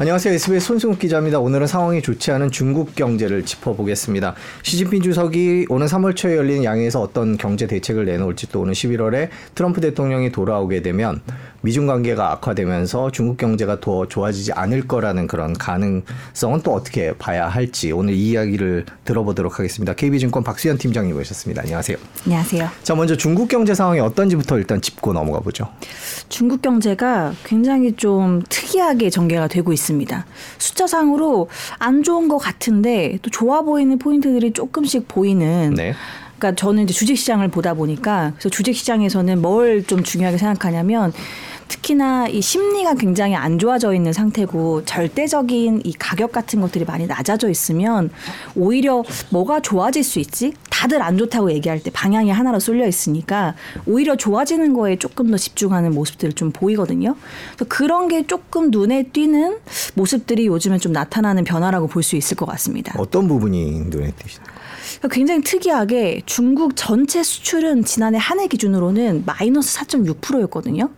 안녕하세요. SBS 손승욱 기자입니다. 오늘은 상황이 좋지 않은 중국 경제를 짚어보겠습니다. 시진핑 주석이 오는 3월 초에 열리는 양회에서 어떤 경제 대책을 내놓을지 또 오는 11월에 트럼프 대통령이 돌아오게 되면 미중 관계가 악화되면서 중국 경제가 더 좋아지지 않을 거라는 그런 가능성은 또 어떻게 봐야 할지 오늘 이 이야기를 들어보도록 하겠습니다. KB증권 박수현 팀장님 모셨습니다. 안녕하세요. 안녕하세요. 자, 먼저 중국 경제 상황이 어떤지부터 일단 짚고 넘어가 보죠. 중국 경제가 굉장히 좀 특이하게 전개가 되고 있습니다. 숫자상으로 안 좋은 것 같은데 또 좋아 보이는 포인트들이 조금씩 보이는 네. 그러니까 저는 이제 주식 시장을 보다 보니까 그래서 주식 시장에서는 뭘 좀 중요하게 생각하냐면 특히나 이 심리가 굉장히 안 좋아져 있는 상태고 절대적인 이 가격 같은 것들이 많이 낮아져 있으면 오히려 뭐가 좋아질 수 있지? 다들 안 좋다고 얘기할 때 방향이 하나로 쏠려 있으니까 오히려 좋아지는 거에 조금 더 집중하는 모습들을 좀 보이거든요. 그래서 그런 게 조금 눈에 띄는 모습들이 요즘에 좀 나타나는 변화라고 볼 수 있을 것 같습니다. 어떤 부분이 눈에 띄시나요? 그러니까 굉장히 특이하게 중국 전체 수출은 지난해 한 해 기준으로는 마이너스 4.6%였거든요.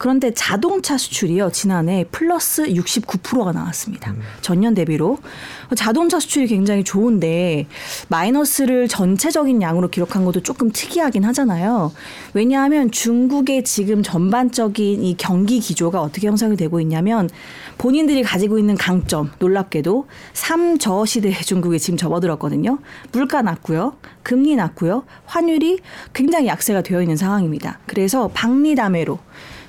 그런데 자동차 수출이요 지난해 플러스 69%가 나왔습니다. 음. 전년 대비로 자동차 수출이 굉장히 좋은데 마이너스를 전체적인 양으로 기록한 것도 조금 특이하긴 하잖아요. 왜냐하면 중국의 지금 전반적인 이 경기 기조가 어떻게 형성이 되고 있냐면 본인들이 가지고 있는 강점 놀랍게도 3저 시대에 중국이 지금 접어들었거든요. 물가 낮고요. 금리 낮고요. 환율이 굉장히 약세가 되어 있는 상황입니다. 그래서 박리담회로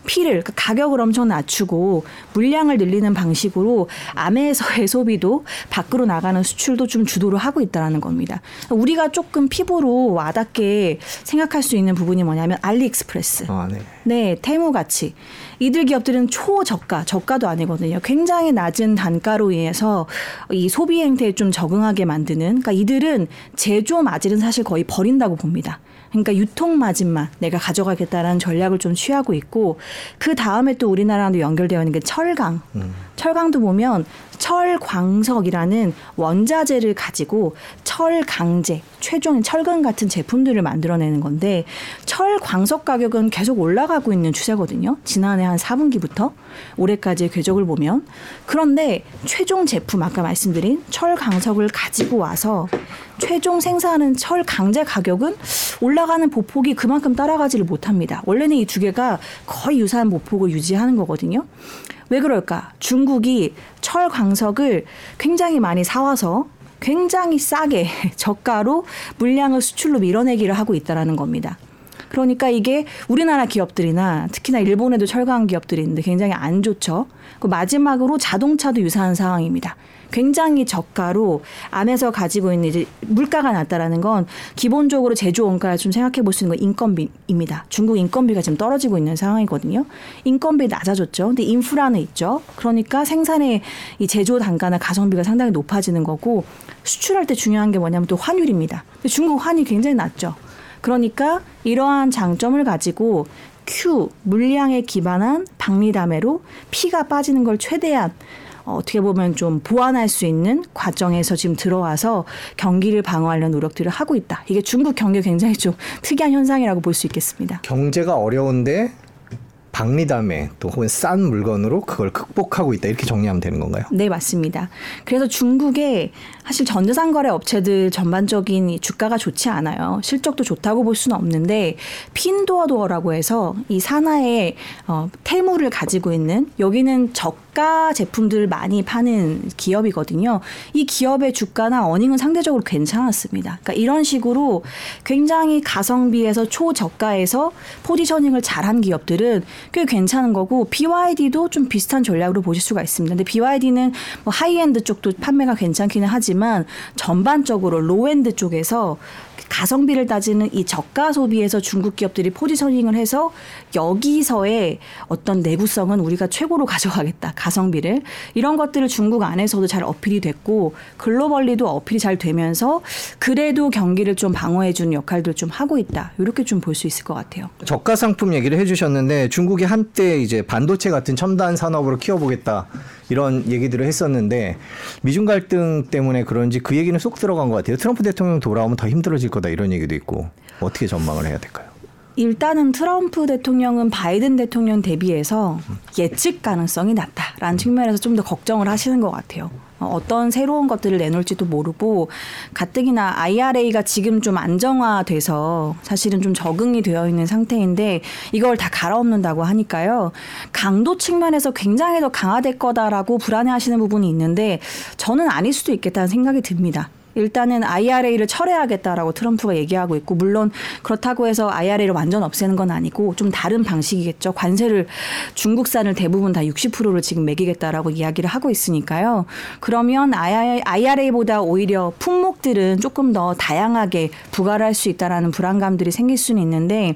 피를 그러니까 가격을 엄청 낮추고 물량을 늘리는 방식으로 암에서의 소비도 밖으로 나가는 수출도 좀 주도를 하고 있다라는 겁니다. 우리가 조금 피부로 와닿게 생각할 수 있는 부분이 뭐냐면 알리익스프레스, 아, 네. 네, 테무 같이 이들 기업들은 초저가, 저가도 아니거든요. 굉장히 낮은 단가로 인해서 이 소비 행태에 좀 적응하게 만드는. 그러니까 이들은 제조 마질은 사실 거의 버린다고 봅니다. 그러니까 유통 마진만 내가 가져가겠다라는 전략을 좀 취하고 있고 그 다음에 또 우리나라랑도 연결되어 있는 게 철강. 음. 철강도 보면 철광석이라는 원자재를 가지고 철강제, 최종 철근 같은 제품들을 만들어내는 건데 철광석 가격은 계속 올라가고 있는 추세거든요. 지난해 한 4분기부터 올해까지의 궤적을 보면 그런데 최종 제품 아까 말씀드린 철광석을 가지고 와서 최종 생산하는 철 강제 가격은 올라가는 보폭이 그만큼 따라가지를 못합니다. 원래는 이 두 개가 거의 유사한 보폭을 유지하는 거거든요. 왜 그럴까? 중국이 철 광석을 굉장히 많이 사와서 굉장히 싸게 저가로 물량을 수출로 밀어내기를 하고 있다라는 겁니다. 그러니까 이게 우리나라 기업들이나 특히나 일본에도 철강 기업들이 있는데 굉장히 안 좋죠. 그 마지막으로 자동차도 유사한 상황입니다. 굉장히 저가로 안에서 가지고 있는 이제 물가가 낮다라는 건 기본적으로 제조 원가를 좀 생각해 볼 수 있는 건 인건비입니다. 중국 인건비가 지금 떨어지고 있는 상황이거든요. 인건비 낮아졌죠. 근데 인프라는 있죠. 그러니까 생산의 이 제조 단가나 가성비가 상당히 높아지는 거고 수출할 때 중요한 게 뭐냐면 또 환율입니다. 중국 환이 굉장히 낮죠. 그러니까 이러한 장점을 가지고 Q 물량에 기반한 박리담회로 피가 빠지는 걸 최대한 어, 어떻게 보면 좀 보완할 수 있는 과정에서 지금 들어와서 경기를 방어하려는 노력들을 하고 있다. 이게 중국 경기 굉장히 좀 특이한 현상이라고 볼 수 있겠습니다. 경제가 어려운데 박리담에 또 혹은 싼 물건으로 그걸 극복하고 있다 이렇게 정리하면 되는 건가요? 네 맞습니다. 그래서 중국의 사실 전자상거래 업체들 전반적인 주가가 좋지 않아요. 실적도 좋다고 볼 수는 없는데 핀도어도어라고 해서 이 산하의 어, 태무를 가지고 있는 여기는 저가 제품들을 많이 파는 기업이거든요. 이 기업의 주가나 earning은 상대적으로 괜찮았습니다. 그러니까 이런 식으로 굉장히 가성비에서 초저가에서 positioning을 잘한 기업들은 꽤 괜찮은 거고 BYD도 좀 비슷한 전략으로 보실 수가 있습니다. 근데 BYD는 뭐 하이엔드 쪽도 판매가 괜찮기는 하지만 전반적으로 low-end 쪽에서 가성비를 따지는 이 저가 소비에서 중국 기업들이 positioning을 해서 여기서의 어떤 내구성은 우리가 최고로 가져가겠다. 가성비를. 이런 것들을 중국 안에서도 잘 어필이 됐고 글로벌리도 어필이 잘 되면서 그래도 경기를 좀 방어해 주는 역할들 좀 하고 있다. 이렇게 좀 볼 수 있을 것 같아요. 저가 상품 얘기를 해 주셨는데 중국이 한때 이제 반도체 같은 첨단 산업으로 키워보겠다. 이런 얘기들을 했었는데 미중 갈등 때문에 그런지 그 얘기는 쏙 들어간 것 같아요. 트럼프 대통령 돌아오면 더 힘들어질 거다 이런 얘기도 있고 어떻게 전망을 해야 될까요? 일단은 트럼프 대통령은 바이든 대통령 대비해서 예측 가능성이 낮다라는 측면에서 좀 더 걱정을 하시는 것 같아요. 어, 어떤 새로운 것들을 내놓을지도 모르고 가뜩이나 IRA가 지금 좀 안정화돼서 사실은 좀 적응이 되어 있는 상태인데 이걸 다 갈아엎는다고 하니까요. 강도 측면에서 굉장히 더 강화될 거다라고 불안해하시는 부분이 있는데 저는 아닐 수도 있겠다는 생각이 듭니다. 일단은 IRA를 철회하겠다라고 트럼프가 얘기하고 있고 물론 그렇다고 해서 IRA를 완전 없애는 건 아니고 좀 다른 방식이겠죠. 관세를 중국산을 대부분 다 60%를 지금 매기겠다라고 이야기를 하고 있으니까요. 그러면 IRA보다 오히려 품목들은 조금 더 다양하게 부과를 할 수 있다라는 불안감들이 생길 수는 있는데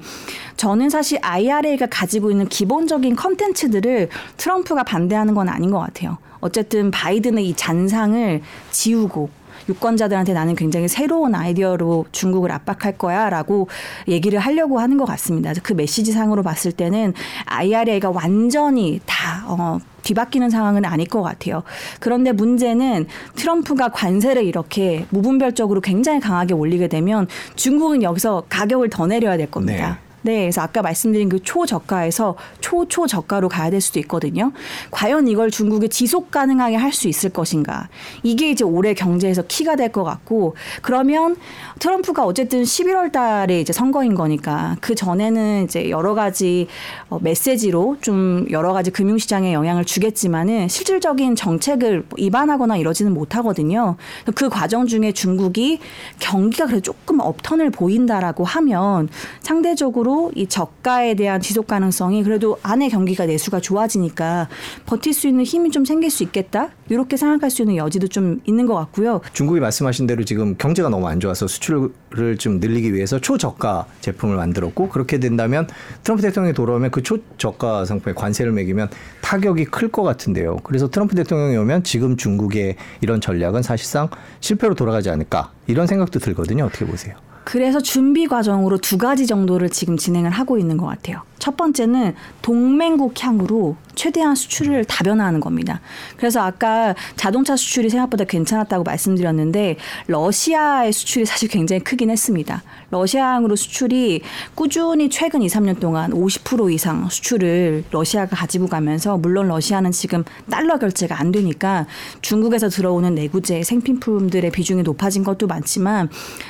저는 사실 IRA가 가지고 있는 기본적인 컨텐츠들을 트럼프가 반대하는 건 아닌 것 같아요. 어쨌든 바이든의 이 잔상을 지우고 유권자들한테 나는 굉장히 새로운 아이디어로 중국을 압박할 거야라고 얘기를 하려고 하는 것 같습니다. 그 메시지상으로 봤을 때는 IRA가 완전히 다 어, 뒤바뀌는 상황은 아닐 것 같아요. 그런데 문제는 트럼프가 관세를 이렇게 무분별적으로 굉장히 강하게 올리게 되면 중국은 여기서 가격을 더 내려야 될 겁니다. 네. 네, 그래서 아까 말씀드린 그 초저가에서 초초저가로 가야 될 수도 있거든요. 과연 이걸 중국이 지속 가능하게 할 수 있을 것인가? 이게 이제 올해 경제에서 키가 될 것 같고 그러면 트럼프가 어쨌든 11월 달에 이제 선거인 거니까 그 전에는 이제 여러 가지 어, 메시지로 좀 여러 가지 금융시장에 영향을 주겠지만은 실질적인 정책을 입안하거나 이러지는 못하거든요. 그 과정 중에 중국이 경기가 그래도 조금 업턴을 보인다라고 하면 상대적으로 이 저가에 대한 지속 가능성이 그래도 안의 경기가 내수가 좋아지니까 버틸 수 있는 힘이 좀 생길 수 있겠다. 이렇게 생각할 수 있는 여지도 좀 있는 것 같고요. 중국이 말씀하신 대로 지금 경제가 너무 안 좋아서 수출을 좀 늘리기 위해서 초저가 제품을 만들었고 그렇게 된다면 트럼프 대통령이 돌아오면 그 초저가 상품에 관세를 매기면 타격이 클 것 같은데요. 그래서 트럼프 대통령이 오면 지금 중국의 이런 전략은 사실상 실패로 돌아가지 않을까 이런 생각도 들거든요. 어떻게 보세요? 그래서 준비 과정으로 두 가지 정도를 지금 진행을 하고 있는 것 같아요. 첫 번째는 동맹국 향으로 최대한 수출을 다변화하는 겁니다. 그래서 아까 자동차 수출이 생각보다 괜찮았다고 말씀드렸는데 러시아의 수출이 사실 굉장히 크긴 했습니다. 러시아항으로 수출이 꾸준히 최근 2, 3년 동안 50% 이상 수출을 러시아가 가지고 가면서 물론 러시아는 지금 달러 결제가 안 되니까 중국에서 들어오는 내구재 생필품들의 비중이 높아진 것도 많지만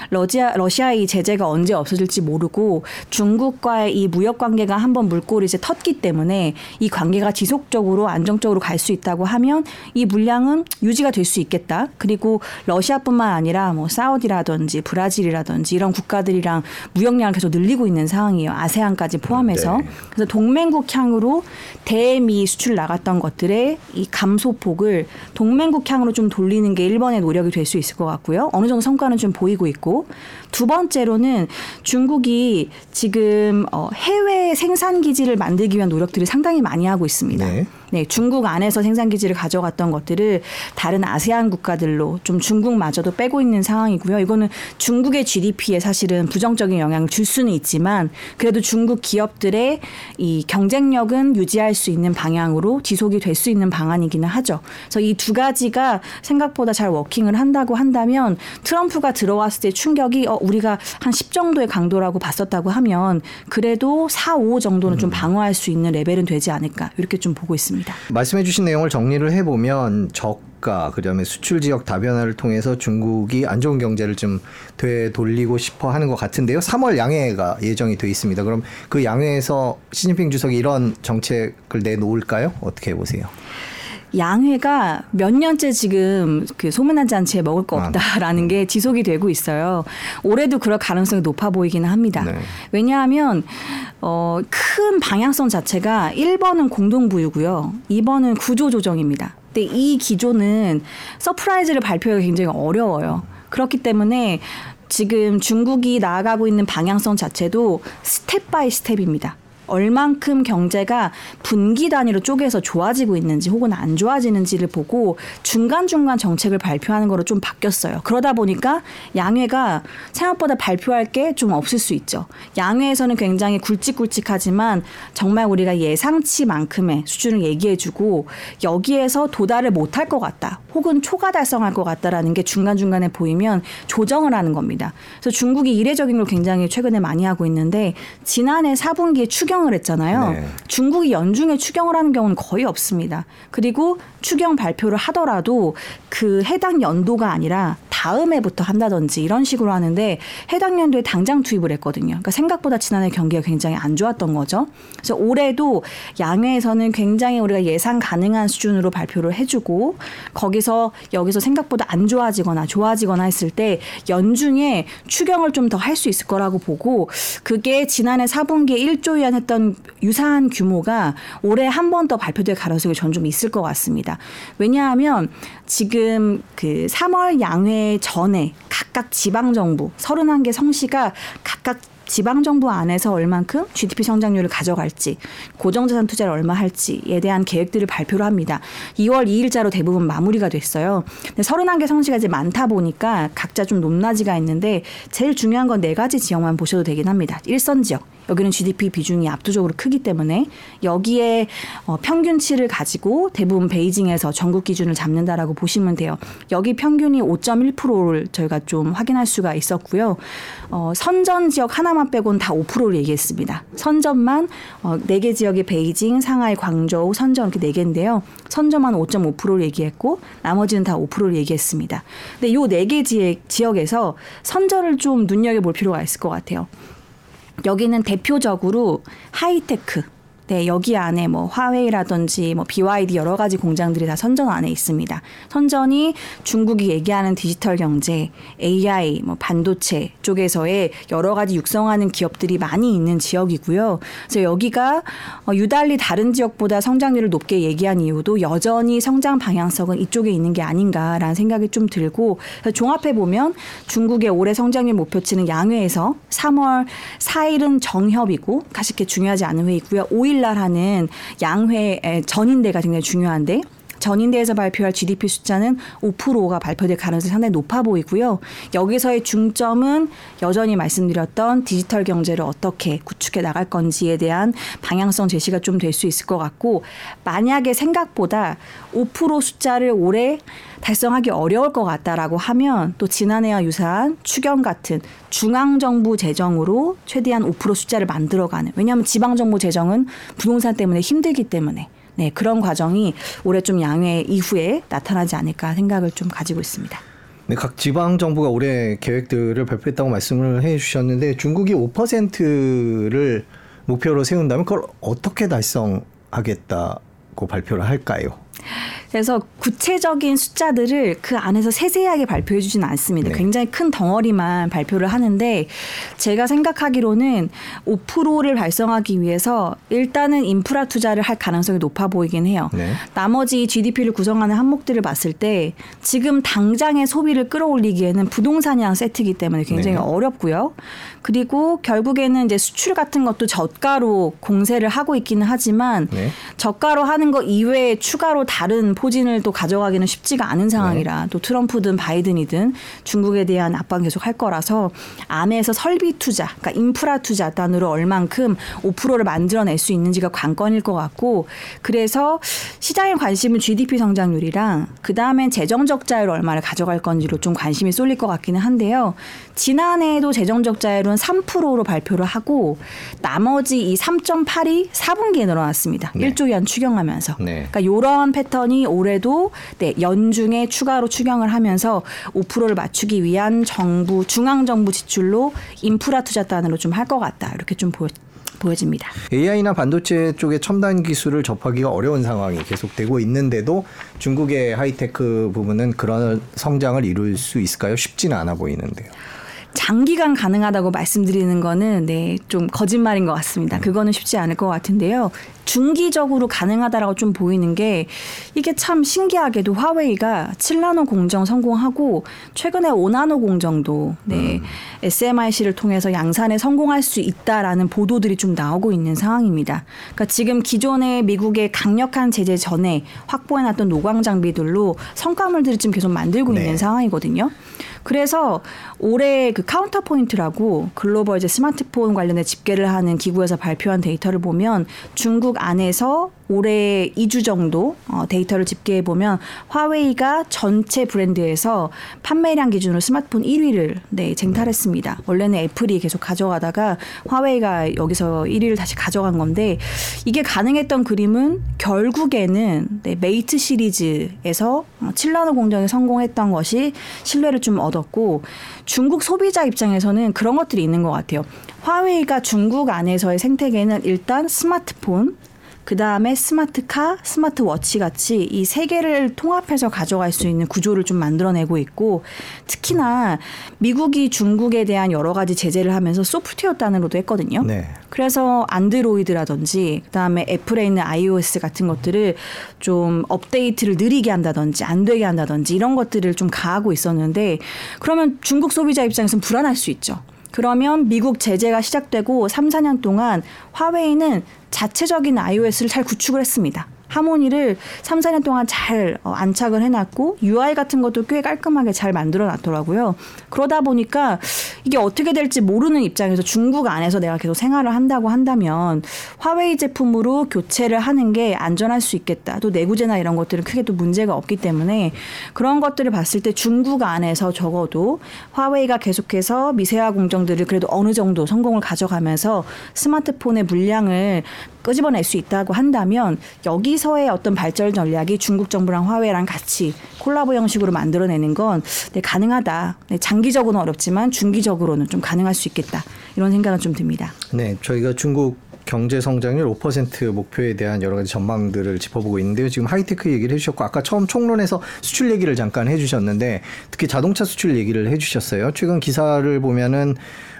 러시아 러시아 의 제재가 언제 없어질지 모르고 중국과의 이 무역 관계가 한번 물꼬를 이제 텄기 때문에 이 관계가 지속적으로 안정적으로 갈 수 있다고 하면 이 물량은 유지가 될 수 있겠다. 그리고 러시아뿐만 아니라 뭐 사우디라든지 브라질이라든지 이런 국가들이랑 무역량을 계속 늘리고 있는 상황이에요. 아세안까지 포함해서. 네. 그래서 동맹국 향으로 대미 수출 나갔던 것들의 이 감소폭을 동맹국 향으로 좀 돌리는 게 일본의 노력이 될 수 있을 것 같고요. 어느 정도 성과는 좀 보이고 있고 두 번 째로는 중국이 지금 어 해외 생산 기지를 만들기 위한 노력들을 상당히 많이 하고 있습니다. 네. 네, 중국 안에서 생산 기지를 가져갔던 것들을 다른 아세안 국가들로 좀 중국마저도 빼고 있는 상황이고요. 이거는 중국의 GDP에 사실은 부정적인 영향을 줄 수는 있지만 그래도 중국 기업들의 이 경쟁력은 유지할 수 있는 방향으로 지속이 될 수 있는 방안이기는 하죠. 그래서 이 두 가지가 생각보다 잘 워킹을 한다고 한다면 트럼프가 들어왔을 때 충격이 어 우리가 한 10 정도의 강도라고 봤었다고 하면 그래도 4, 5 정도는 좀 방어할 수 있는 레벨은 되지 않을까 이렇게 좀 보고 있습니다. 있습니다. 말씀해주신 내용을 정리를 해보면 저가 그다음에 수출 지역 다변화를 통해서 중국이 안 좋은 경제를 좀 되돌리고 싶어 하는 것 같은데요. 3월 양해가 예정이 돼 있습니다. 그럼 그 양해에서 시진핑 주석이 이런 정책을 내놓을까요? 어떻게 보세요? 양회가 몇 년째 지금 그 소문난 잔치에 먹을 거 아, 없다라는 아, 게 지속이 되고 있어요. 올해도 그럴 가능성이 높아 보이기는 합니다. 네. 왜냐하면 어, 큰 방향성 자체가 1번은 공동부유고요. 2번은 구조조정입니다. 근데 이 기조는 surprise를 발표하기 굉장히 어려워요. 그렇기 때문에 지금 중국이 나아가고 있는 방향성 자체도 step by step입니다. 얼만큼 경제가 분기 단위로 쪼개서 좋아지고 있는지 혹은 안 좋아지는지를 보고 중간중간 정책을 발표하는 거로 좀 바뀌었어요. 그러다 보니까 양회가 생각보다 발표할 게 좀 없을 수 있죠. 양회에서는 굉장히 굵직굵직하지만 정말 우리가 예상치만큼의 수준을 얘기해주고 여기에서 도달을 못할 것 같다. 혹은 초과 달성할 것 같다라는 게 중간중간에 보이면 조정을 하는 겁니다. 그래서 중국이 이례적인 걸 굉장히 최근에 많이 하고 있는데 지난해 4분기에 추경 을 했잖아요. 네. 중국이 연중에 추경을 하는 경우는 거의 없습니다. 그리고 추경 발표를 하더라도 그 해당 연도가 아니라 다음 해부터 한다든지 이런 식으로 하는데 해당 연도에 당장 투입을 했거든요. 그러니까 생각보다 지난해 경기가 굉장히 안 좋았던 거죠. 그래서 올해도 양회에서는 굉장히 우리가 예상 가능한 수준으로 발표를 해주고 거기서 여기서 생각보다 안 좋아지거나 좋아지거나 했을 때 연중에 추경을 좀 더 할 수 있을 거라고 보고 그게 지난해 4분기에 1조 위안 했던 유사한 규모가 올해 한 번 더 발표될 가능성이 전 좀 있을 것 같습니다. 왜냐하면 지금 그 3월 양회 전에 각각 지방 정부 31개 성시가 각각 지방 정부 안에서 얼만큼 GDP 성장률을 가져갈지, 고정자산 투자를 얼마 할지에 대한 계획들을 발표를 합니다. 2월 2일자로 대부분 마무리가 됐어요. 근데 31개 성시가 이제 많다 보니까 각자 좀 높낮이가 있는데 제일 중요한 건 네 가지 지역만 보셔도 되긴 합니다. 일선 지역. 여기는 GDP 비중이 압도적으로 크기 때문에 여기에 어, 평균치를 가지고 대부분 베이징에서 전국 기준을 잡는다라고 보시면 돼요. 여기 평균이 5.1%를 저희가 좀 확인할 수가 있었고요. 어, 선전 지역 하나만 빼고는 다 5%를 얘기했습니다. 선전만 어, 4개 지역이 베이징, 상하이, 광저우, 선전 이렇게 4개인데요. 선전만 5.5%를 얘기했고 나머지는 다 5%를 얘기했습니다. 근데 요 4개 지역, 지역에서 선전을 좀 눈여겨볼 필요가 있을 것 같아요. 여기는 대표적으로 하이테크. 네, 여기 안에 뭐 화웨이라든지 뭐 BYD 여러 가지 공장들이 다 선전 안에 있습니다. 선전이 중국이 얘기하는 디지털 경제, AI, 뭐 반도체 쪽에서의 여러 가지 육성하는 기업들이 많이 있는 지역이고요. 그래서 여기가 어, 유달리 다른 지역보다 성장률을 높게 얘기한 이유도 여전히 성장 방향성은 이쪽에 있는 게 아닌가라는 생각이 좀 들고 종합해 보면 중국의 올해 성장률 목표치는 양회에서 3월 4일은 정협이고 사실 게 중요하지 않은 회의고요. 5일 날 하는 양회 전인대가 굉장히 중요한데 전인대에서 발표할 GDP 숫자는 5%가 발표될 가능성이 상당히 높아 보이고요. 여기서의 중점은 여전히 말씀드렸던 디지털 경제를 어떻게 구축해 나갈 건지에 대한 방향성 제시가 좀 될 수 있을 것 같고 만약에 생각보다 5% 숫자를 올해 달성하기 어려울 것 같다라고 하면 또 지난해와 유사한 추경 같은 중앙 정부 재정으로 최대한 5% 숫자를 만들어가는 왜냐하면 지방 정부 재정은 부동산 때문에 힘들기 때문에 네, 그런 과정이 올해 좀 양회 이후에 나타나지 않을까 생각을 좀 가지고 있습니다. 네, 각 지방 정부가 올해 계획들을 발표했다고 말씀을 해 주셨는데 중국이 5%를 목표로 세운다면 그걸 어떻게 달성하겠다고 발표를 할까요? 그래서 구체적인 숫자들을 그 안에서 세세하게 발표해 주지는 않습니다. 네. 굉장히 큰 덩어리만 발표를 하는데 제가 생각하기로는 5%를 달성하기 위해서 일단은 인프라 투자를 할 가능성이 높아 보이긴 해요. 네. 나머지 GDP를 구성하는 항목들을 봤을 때 지금 당장의 소비를 끌어올리기에는 부동산이랑 세트이기 때문에 굉장히 네. 어렵고요. 그리고 결국에는 이제 수출 같은 것도 저가로 공세를 하고 있기는 하지만 네. 저가로 하는 거 이외에 추가로 다른 포진을 또 가져가기는 쉽지가 않은 상황이라 네. 또 트럼프든 바이든이든 중국에 대한 압박 계속 할 거라서 안에서 설비 투자, 그러니까 인프라 투자 단으로 얼만큼 5%를 만들어낼 수 있는지가 관건일 것 같고 그래서 시장의 관심은 GDP 성장률이랑 그 다음엔 재정 적자율 얼마를 가져갈 건지로 좀 관심이 쏠릴 것 같기는 한데요. 지난해에도 재정 적자율은 3%로 발표를 하고 나머지 이 3.8이 4분기에 늘어났습니다. 네. 1조 위 안 추경하면서. 네. 그러니까 이런 패 턴이 올해도 네, 연중에 추가로 추경을 하면서 5%를 맞추기 위한 정부 중앙 정부 지출로 인프라 투자 단으로 좀 할 것 같다. 이렇게 좀 보여 보여집니다. AI나 반도체 쪽의 첨단 기술을 접하기가 어려운 상황이 계속되고 있는데도 중국의 하이테크 부분은 그런 성장을 이룰 수 있을까요? 쉽지는 않아 보이는데요. 장기간 가능하다고 말씀드리는 거는 네, 좀 거짓말인 것 같습니다. 그거는 쉽지 않을 것 같은데요. 중기적으로 가능하다라고 좀 보이는 게 이게 참 신기하게도 화웨이가 7나노 공정 성공하고 최근에 5나노 공정도 네, SMIC를 통해서 양산에 성공할 수 있다라는 보도들이 좀 나오고 있는 상황입니다. 그러니까 지금 기존의 미국의 강력한 제재 전에 확보해놨던 노광 장비들로 성과물들을 지금 계속 만들고 네. 있는 상황이거든요. 그래서 올해 그 Counterpoint라고 글로벌 이제 스마트폰 관련해 집계를 하는 기구에서 발표한 데이터를 보면 중국 안에서 올해 2주 정도 어, 데이터를 집계해 보면 화웨이가 전체 브랜드에서 판매량 기준으로 스마트폰 1위를 네, 쟁탈했습니다. 원래는 애플이 계속 가져가다가 화웨이가 여기서 1위를 다시 가져간 건데 이게 가능했던 그림은 결국에는 네, 메이트 시리즈에서 어, 7나노 공정에 성공했던 것이 신뢰를 좀 얻었고 중국 소비자 입장에서는 그런 것들이 있는 것 같아요. 화웨이가 중국 안에서의 생태계는 일단 스마트폰, 그 다음에 스마트카, 스마트워치 같이 이 세 개를 통합해서 가져갈 수 있는 구조를 좀 만들어내고 있고 특히나 미국이 중국에 대한 여러 가지 제재를 하면서 소프트웨어 단으로도 했거든요. 네. 그래서 안드로이드라든지 그다음에 애플에 있는 iOS 같은 것들을 좀 업데이트를 느리게 한다든지 안 되게 한다든지 이런 것들을 좀 가하고 있었는데 그러면 중국 소비자 입장에서는 불안할 수 있죠. 그러면 미국 제재가 시작되고 3, 4년 동안 화웨이는 자체적인 iOS를 잘 구축을 했습니다. 하모니를 3, 4년 동안 잘 어, 안착을 해놨고 UI 같은 것도 꽤 깔끔하게 잘 만들어 놨더라고요. 그러다 보니까 이게 어떻게 될지 모르는 입장에서 중국 안에서 내가 계속 생활을 한다고 한다면 화웨이 제품으로 교체를 하는 게 안전할 수 있겠다. 또 내구재나 이런 것들은 크게 또 문제가 없기 때문에 그런 것들을 봤을 때 중국 안에서 적어도 화웨이가 계속해서 미세화 공정들을 그래도 어느 정도 성공을 가져가면서 스마트폰의 물량을 끄집어낼 수 있다고 한다면 여기서의 어떤 발전 전략이 중국 정부랑 화웨이랑 같이 콜라보 형식으로 만들어내는 건 네, 가능하다. 네, 장기적으로는 어렵지만 중기적으로는 좀 가능할 수 있겠다. 이런 생각은 좀 듭니다. 네, 저희가 중국 경제 성장률 5% 목표에 대한 여러 가지 전망들을 짚어보고 있는데요. 지금 하이테크 얘기를 해주셨고 아까 처음 총론에서 수출 얘기를 잠깐 해주셨는데 특히 자동차 수출 얘기를 해주셨어요. 최근 기사를 보면은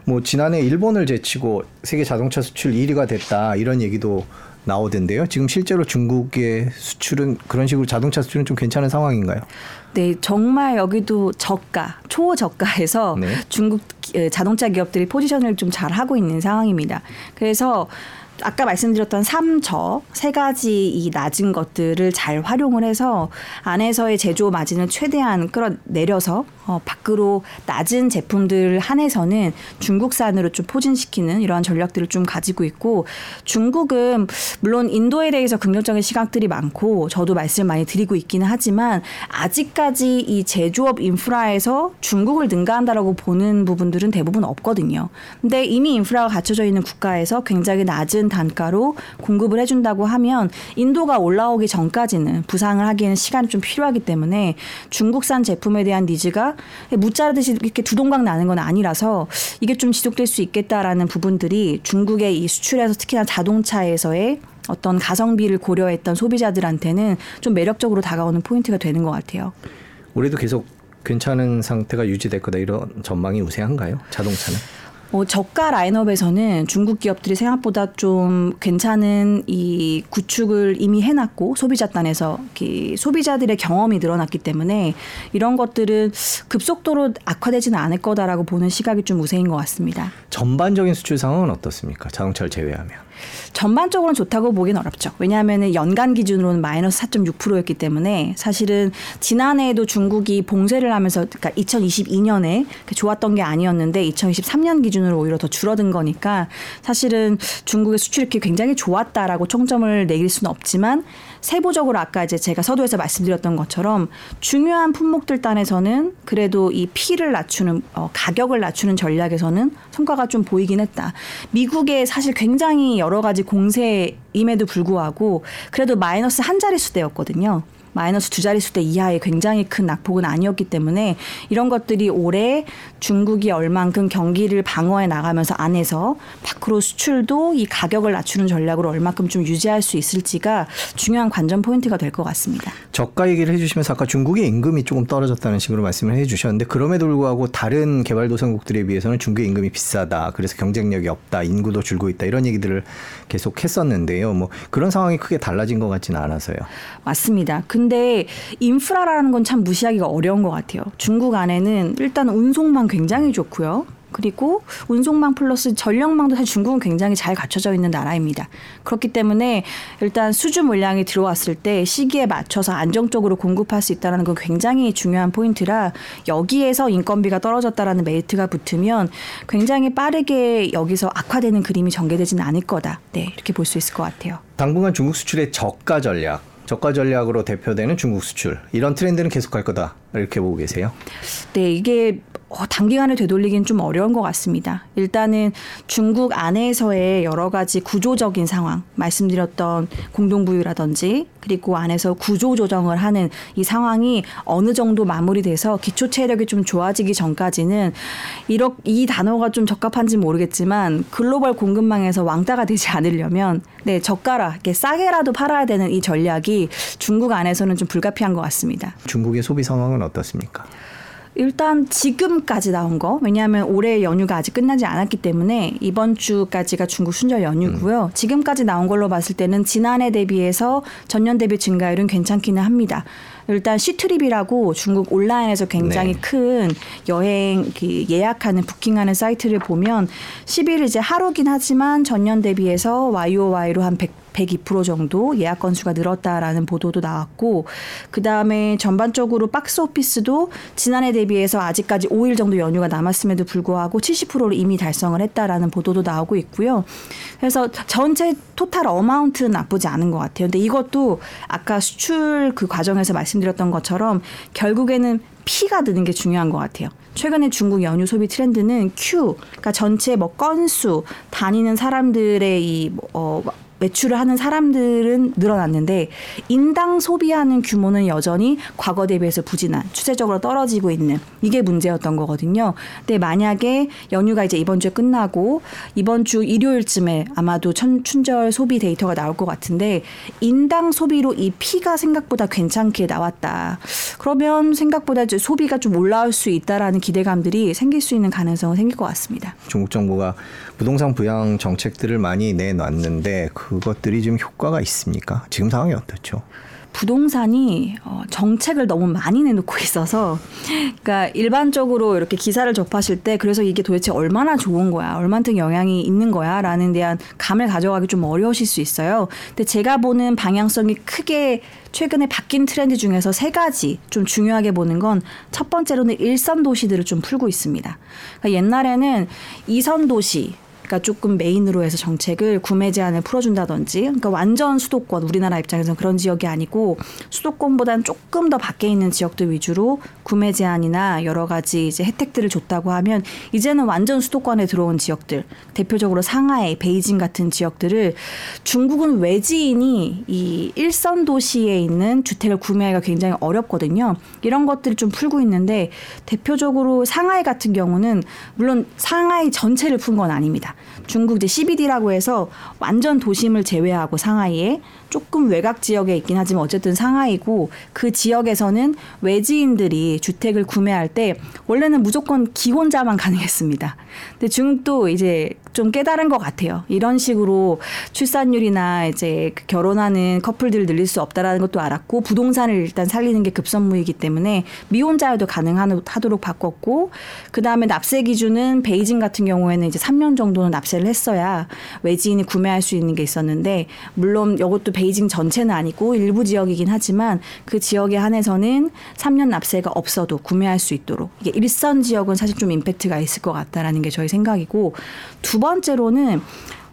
뭐 지난해 일본을 제치고 세계 자동차 수출 1위가 됐다 이런 얘기도 나오던데요. 지금 실제로 중국의 수출은 그런 식으로 자동차 수출은 좀 괜찮은 상황인가요? 네, 정말 여기도 저가, 초저가에서 네. 중국 자동차 기업들이 포지션을 좀 잘 하고 있는 상황입니다. 그래서 아까 말씀드렸던 삼저 세 가지 이 낮은 것들을 잘 활용을 해서 안에서의 제조 마진을 최대한 끌어내려서 어, 밖으로 낮은 제품들 한해서는 중국산으로 좀 포진시키는 이러한 전략들을 좀 가지고 있고 중국은 물론 인도에 대해서 긍정적인 시각들이 많고 저도 말씀을 많이 드리고 있기는 하지만 아직까지 이 제조업 인프라에서 중국을 능가한다라고 보는 부분들은 대부분 없거든요. 근데 이미 인프라가 갖춰져 있는 국가에서 굉장히 낮은 단가로 공급을 해준다고 하면 인도가 올라오기 전까지는 부상을 하기에는 시간이 좀 필요하기 때문에 중국산 제품에 대한 니즈가 무자르듯이 이렇게 두동강 나는 건 아니라서 이게 좀 지속될 수 있겠다라는 부분들이 중국의 이 수출에서 특히나 자동차에서의 어떤 가성비를 고려했던 소비자들한테는 좀 매력적으로 다가오는 포인트가 되는 것 같아요. 올해도 계속 괜찮은 상태가 유지될 거다 이런 전망이 우세한가요? 자동차는? 어, 저가 라인업에서는 중국 기업들이 생각보다 좀 괜찮은 이 구축을 이미 해놨고 소비자 단에서 이렇게 소비자들의 경험이 늘어났기 때문에 이런 것들은 급속도로 악화되지는 않을 거다라고 보는 시각이 좀 우세인 것 같습니다. 전반적인 수출 상황은 어떻습니까? 자동차를 제외하면. 전반적으로는 좋다고 보기는 어렵죠. 왜냐하면 연간 기준으로는 마이너스 4.6%였기 때문에 사실은 지난해에도 중국이 봉쇄를 하면서 그러니까 2022년에 좋았던 게 아니었는데 2023년 기준으로 오히려 더 줄어든 거니까 사실은 중국의 수출입이 굉장히 좋았다라고 총점을 내릴 수는 없지만 세부적으로 아까 이제 제가 서두에서 말씀드렸던 것처럼 중요한 품목들 단에서는 그래도 이 피를 낮추는 어, 가격을 낮추는 전략에서는 성과가 좀 보이긴 했다. 미국에 사실 굉장히 여러 가지 공세임에도 불구하고 그래도 마이너스 한 자릿수대였거든요. 마이너스 두 자릿수대 이하의 굉장히 큰 낙폭은 아니었기 때문에 이런 것들이 올해 중국이 얼만큼 경기를 방어해 나가면서 안에서 밖으로 수출도 이 가격을 낮추는 전략으로 얼만큼 좀 유지할 수 있을지가 중요한 관전 포인트가 될 것 같습니다. 저가 얘기를 해주시면서 아까 중국의 임금이 조금 떨어졌다는 식으로 말씀을 해주셨는데 그럼에도 불구하고 다른 개발도상국들에 비해서는 중국의 임금이 비싸다. 그래서 경쟁력이 없다. 인구도 줄고 있다. 이런 얘기들을 계속 했었는데요. 뭐 그런 상황이 크게 달라진 것 같지는 않아서요. 맞습니다. 근데 인프라라는 건 참 무시하기가 어려운 것 같아요. 중국 안에는 일단 운송망 굉장히 좋고요. 그리고 운송망 플러스 전력망도 사실 중국은 굉장히 잘 갖춰져 있는 나라입니다. 그렇기 때문에 일단 수주 물량이 들어왔을 때 시기에 맞춰서 안정적으로 공급할 수 있다는 건 굉장히 중요한 포인트라 여기에서 인건비가 떨어졌다라는 메리트가 붙으면 굉장히 빠르게 여기서 악화되는 그림이 전개되지는 않을 거다. 네, 이렇게 볼 수 있을 것 같아요. 당분간 중국 수출의 저가 전략, 저가 전략으로 대표되는 중국 수출 이런 트렌드는 계속할 거다 이렇게 보고 계세요. 네, 이게 어, 단기간에 되돌리긴 좀 어려운 것 같습니다. 일단은 중국 안에서의 여러 가지 구조적인 상황, 말씀드렸던 공동부유라든지 그리고 안에서 구조 조정을 하는 이 상황이 어느 정도 마무리돼서 기초 체력이 좀 좋아지기 전까지는 이렇 이 단어가 좀 적합한지 모르겠지만 글로벌 공급망에서 왕따가 되지 않으려면 네 저가라 이렇게 싸게라도 팔아야 되는 이 전략이 중국 안에서는 좀 불가피한 것 같습니다. 중국의 소비 상황은 어떻습니까? 일단 지금까지 나온 거 왜냐하면 올해 연휴가 아직 끝나지 않았기 때문에 이번 주까지가 중국 순절 연휴고요. 지금까지 나온 걸로 봤을 때는 지난해 대비해서 전년 대비 증가율은 괜찮기는 합니다. 일단 시트립이라고 중국 온라인에서 굉장히 네. 큰 여행 그 예약하는 부킹하는 사이트를 보면 10일 이제 하루긴 하지만 전년 대비해서 YOY로 한 100, 102% 정도 예약 건수가 늘었다라는 보도도 나왔고 그 다음에 전반적으로 박스 오피스도 지난해 대비해서 아직까지 5일 정도 연휴가 남았음에도 불구하고 70%를 이미 달성을 했다라는 보도도 나오고 있고요. 그래서 전체 토탈 어마운트는 나쁘지 않은 것 같아요. 근데 이것도 아까 수출 그 과정에서 말씀드렸던 것처럼 결국에는 피가 드는 게 중요한 것 같아요. 최근에 중국 연휴 소비 트렌드는 Q, 그러니까 전체 뭐 건수, 다니는 사람들의 이 뭐, 어, 매출을 하는 사람들은 늘어났는데 인당 소비하는 규모는 여전히 과거 대비해서 부진한 추세적으로 떨어지고 있는 이게 문제였던 거거든요. 근데 만약에 연휴가 이제 이번 주에 끝나고 이번 주 일요일쯤에 아마도 천, 춘절 소비 데이터가 나올 것 같은데 인당 소비로 이 피가 생각보다 괜찮게 나왔다. 그러면 생각보다 이제 소비가 좀 올라올 수 있다라는 기대감들이 생길 수 있는 가능성은 생길 것 같습니다. 중국 정부가 부동산 부양 정책들을 많이 내놨는데 그 것들이 좀 효과가 있습니까? 지금 상황이 어떻죠? 부동산이 어, 정책을 너무 많이 내놓고 있어서 그러니까 일반적으로 이렇게 기사를 접하실 때 그래서 이게 도대체 얼마나 좋은 거야 얼만큼 영향이 있는 거야라는 대한 감을 가져가기 좀 어려우실 수 있어요. 근데 제가 보는 방향성이 크게 최근에 바뀐 트렌드 중에서 세 가지 좀 중요하게 보는 건 첫 번째로는 일선 도시들을 좀 풀고 있습니다. 그러니까 옛날에는 이선 도시 그러니까 조금 메인으로 해서 정책을 구매 제한을 풀어준다든지, 그러니까 완전 수도권 우리나라 입장에서는 그런 지역이 아니고 수도권보다는 조금 더 밖에 있는 지역들 위주로 구매 제한이나 여러 가지 이제 혜택들을 줬다고 하면 이제는 완전 수도권에 들어온 지역들, 대표적으로 상하이, 베이징 같은 지역들을 중국은 외지인이 이 일선 도시에 있는 주택을 구매하기가 굉장히 어렵거든요. 이런 것들을 좀 풀고 있는데 대표적으로 상하이 같은 경우는 물론 상하이 전체를 푼 건 아닙니다. 중국 이제 CBD라고 해서 완전 도심을 제외하고 상하이에 조금 외곽 지역에 있긴 하지만 어쨌든 상하이고 그 지역에서는 외지인들이 주택을 구매할 때 원래는 무조건 기혼자만 가능했습니다. 근데 중국도 이제 좀 깨달은 것 같아요. 이런 식으로 출산율이나 이제 그 결혼하는 커플들을 늘릴 수 없다라는 것도 알았고 부동산을 일단 살리는 게 급선무이기 때문에 미혼자여도 가능하도록 바꿨고 그 다음에 납세 기준은 베이징 같은 경우에는 이제 3년 정도는 납세를 했어야 외지인이 구매할 수 있는 게 있었는데 물론 이것도 베이징 전체는 아니고 일부 지역이긴 하지만 그 지역에 한해서는 3년 납세가 없어도 구매할 수 있도록 이게 일선 지역은 사실 좀 임팩트가 있을 것 같다라는 게 저희 생각이고 두 번째로는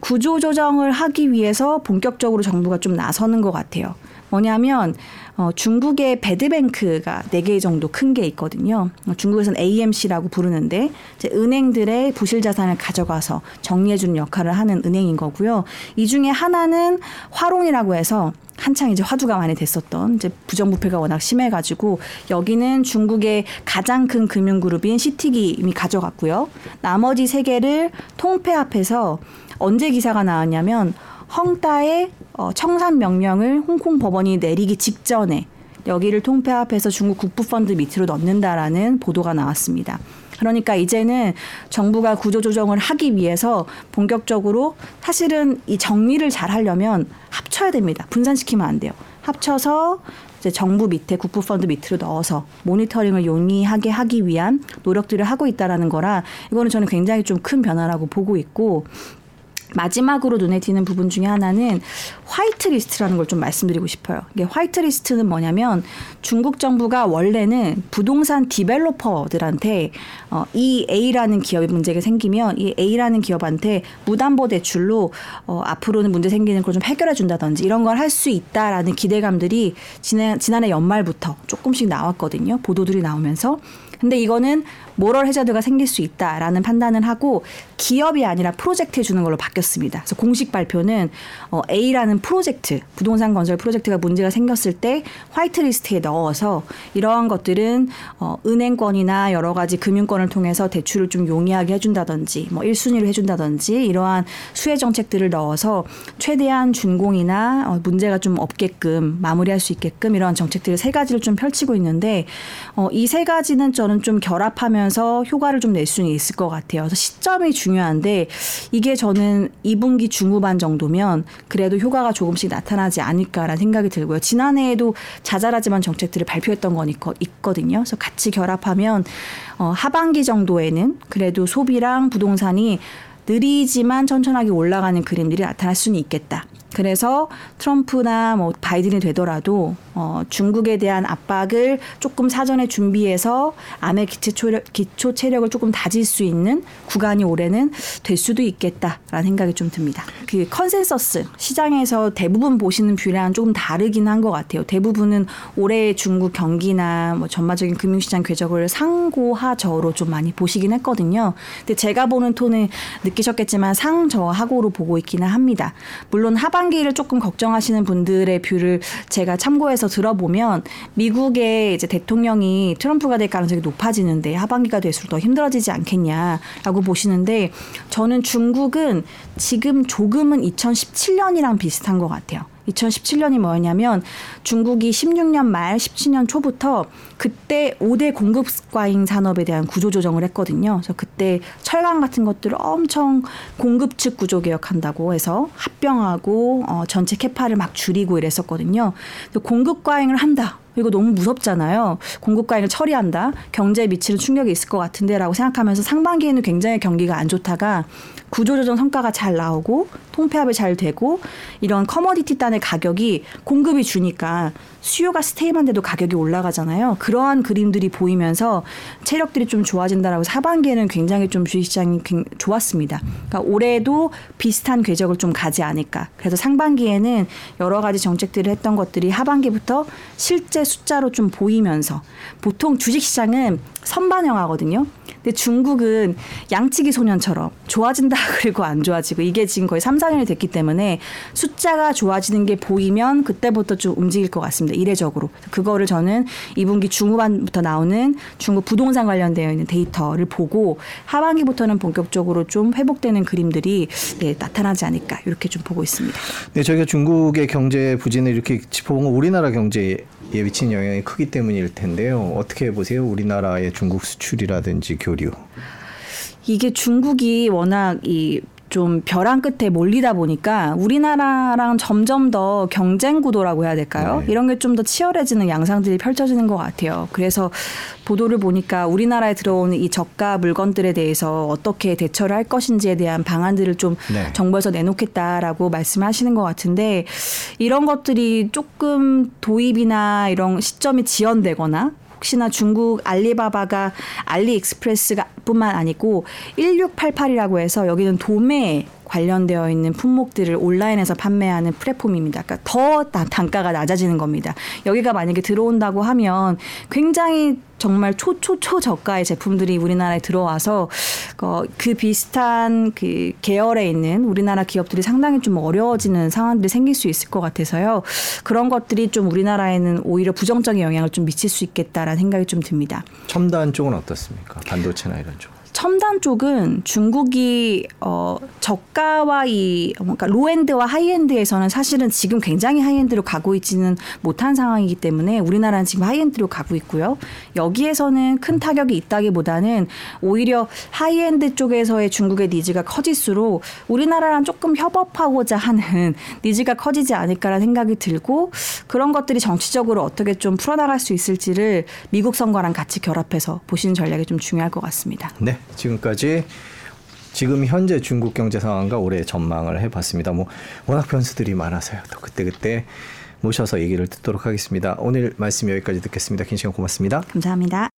구조 조정을 하기 위해서 본격적으로 정부가 좀 나서는 것 같아요. 뭐냐면 어, 중국의 배드뱅크가 네 개 정도 큰 게 있거든요. 어, 중국에서는 AMC라고 부르는데 이제 은행들의 부실 자산을 가져가서 정리해 주는 역할을 하는 은행인 거고요. 이 중에 하나는 화롱이라고 해서 한창 이제 화두가 많이 됐었던 이제 부정부패가 워낙 심해가지고 여기는 중국의 가장 큰 금융그룹인 시티기 이미 가져갔고요. 나머지 세 개를 통폐합해서 언제 기사가 나왔냐면 헝다의 어, 청산 명령을 홍콩 법원이 내리기 직전에 여기를 통폐합해서 중국 국부펀드 밑으로 넣는다라는 보도가 나왔습니다. 그러니까 이제는 정부가 구조조정을 하기 위해서 본격적으로 사실은 이 정리를 잘 하려면 합쳐야 됩니다. 분산시키면 안 돼요. 합쳐서 이제 정부 밑에 국부펀드 밑으로 넣어서 모니터링을 용이하게 하기 위한 노력들을 하고 있다라는 거라 이거는 저는 굉장히 좀 큰 변화라고 보고 있고 마지막으로 눈에 띄는 부분 중에 하나는 화이트 리스트라는 걸 좀 말씀드리고 싶어요. 이게 화이트 리스트는 뭐냐면 중국 정부가 원래는 부동산 developer들한테 어, 이 A라는 기업이 문제가 생기면 이 A라는 기업한테 무담보 대출로 어, 앞으로는 문제 생기는 걸 좀 해결해 준다든지 이런 걸 할 수 있다라는 기대감들이 지난, 지난해 연말부터 조금씩 나왔거든요. 보도들이 나오면서. 근데 이거는 모럴 해저드가 생길 수 있다라는 판단을 하고 기업이 아니라 프로젝트 해주는 걸로 바뀌었습니다. 그래서 공식 발표는 어, A라는 프로젝트, 부동산 건설 프로젝트가 문제가 생겼을 때 화이트리스트에 넣어서 이러한 것들은 어, 은행권이나 여러 가지 금융권을 통해서 대출을 좀 용이하게 해준다든지 뭐 1순위로 해준다든지 이러한 수혜 정책들을 넣어서 최대한 준공이나 어, 문제가 좀 없게끔 마무리할 수 있게끔 이러한 정책들을 세 가지를 좀 펼치고 있는데 어, 이세 가지는 저는 좀 결합하면 서 효과를 좀 낼 수는 있을 것 같아요. 그래서 시점이 중요한데 이게 저는 2분기 중후반 정도면 그래도 효과가 조금씩 나타나지 않을까라는 생각이 들고요. 지난해에도 자잘하지만 정책들을 발표했던 건 있거든요. 그래서 같이 결합하면 어, 하반기 정도에는 그래도 소비랑 부동산이 느리지만 천천하게 올라가는 그림들이 나타날 수는 있겠다. 그래서 트럼프나 뭐 바이든이 되더라도 어, 중국에 대한 압박을 조금 사전에 준비해서 암의 기초 체력, 기초 체력을 조금 다질 수 있는 구간이 올해는 될 수도 있겠다라는 생각이 좀 듭니다. 그 컨센서스 시장에서 대부분 보시는 view랑 조금 다르긴 한 것 같아요. 대부분은 올해 중국 경기나 뭐 전반적인 금융시장 궤적을 상고하저로 좀 많이 보시긴 했거든요. 근데 제가 보는 톤은 느끼셨겠지만 상저하고로 보고 있기는 합니다. 물론 하반 기를 조금 걱정하시는 분들의 view를 제가 참고해서 들어보면 미국의 이제 대통령이 트럼프가 될 가능성이 높아지는데 하반기가 될수록 더 힘들어지지 않겠냐라고 보시는데 저는 중국은 지금 조금은 2017년이랑 비슷한 것 같아요. 2017년이 뭐였냐면 중국이 16년 말 17년 초부터 그때 5대 공급 과잉 산업에 대한 구조 조정을 했거든요. 그래서 그때 철강 같은 것들을 엄청 공급 측 구조 개혁한다고 해서 합병하고 어, 전체 캐파를 막 줄이고 이랬었거든요. 공급 과잉을 한다. 이거 너무 무섭잖아요. 공급 과잉을 처리한다. 경제에 미치는 충격이 있을 것 같은데라고 생각하면서 상반기에는 굉장히 경기가 안 좋다가 구조조정 성과가 잘 나오고 통폐합이 잘 되고 이런 커머디티 단의 가격이 공급이 주니까 수요가 스테이만돼도 가격이 올라가잖아요. 그러한 그림들이 보이면서 체력들이 좀 좋아진다라고 하반기에는 굉장히 좀 주식시장이 좋았습니다. 그러니까 올해도 비슷한 궤적을 좀 가지 않을까. 그래서 상반기에는 여러 가지 정책들을 했던 것들이 하반기부터 실제 숫자로 좀 보이면서 보통 주식시장은 선반영하거든요. 근데 중국은 양치기 소년처럼 좋아진다 그리고 안 좋아지고 이게 지금 거의 3, 4년이 됐기 때문에 숫자가 좋아지는 게 보이면 그때부터 좀 움직일 것 같습니다. 이례적으로. 그거를 저는 2분기 중후반부터 나오는 중국 부동산 관련되어 있는 데이터를 보고 하반기부터는 본격적으로 좀 회복되는 그림들이 네, 나타나지 않을까 이렇게 좀 보고 있습니다. 네, 저희가 중국의 경제 부진을 이렇게 짚어본 건 우리나라 경제에 미친 영향이 크기 때문일 텐데요. 어떻게 보세요? 우리나라의 중국 수출이라든지 교류. 이게 중국이 워낙 이 좀 벼랑 끝에 몰리다 보니까 우리나라랑 점점 더 경쟁 구도라고 해야 될까요? 네. 이런 게 좀 더 치열해지는 양상들이 펼쳐지는 것 같아요. 그래서 보도를 보니까 우리나라에 들어오는 이 저가 물건들에 대해서 어떻게 대처를 할 것인지에 대한 방안들을 좀 네. 정부에서 내놓겠다라고 말씀하시는 것 같은데 이런 것들이 조금 도입이나 이런 시점이 지연되거나 혹시나 중국 알리바바가 알리익스프레스가 뿐만 아니고 1688이라고 해서 여기는 도매 관련되어 있는 품목들을 온라인에서 판매하는 플랫폼입니다. 그러니까 더 다- 단가가 낮아지는 겁니다. 여기가 만약에 들어온다고 하면 굉장히 정말 초초초 저가의 제품들이 우리나라에 들어와서 어, 그 비슷한 그 계열에 있는 우리나라 기업들이 상당히 좀 어려워지는 상황들이 생길 수 있을 것 같아서요. 그런 것들이 좀 우리나라에는 오히려 부정적인 영향을 좀 미칠 수 있겠다라는 생각이 좀 듭니다. 첨단 쪽은 어떻습니까? 반도체나 이런 쪽. 첨단 쪽은 중국이 어 저가와 이 뭔가 low-end와 high-end에서는 사실은 지금 굉장히 high-end로 가고 있지는 못한 상황이기 때문에 우리나라는 지금 high-end로 가고 있고요. 여기에서는 큰 타격이 있다기보다는 오히려 하이엔드 쪽에서의 중국의 needs가 커질수록 우리나라랑 조금 협업하고자 하는 니즈가 커지지 않을까라는 생각이 들고 그런 것들이 정치적으로 어떻게 좀 풀어나갈 수 있을지를 미국 선거랑 같이 결합해서 보시는 전략이 좀 중요할 것 같습니다. 네, 지금까지 지금 현재 중국 경제 상황과 올해 전망을 해봤습니다. 뭐 워낙 변수들이 많아서요. 또 그때 그때 모셔서 얘기를 듣도록 하겠습니다. 오늘 말씀 여기까지 듣겠습니다. 긴 시간 고맙습니다. 감사합니다.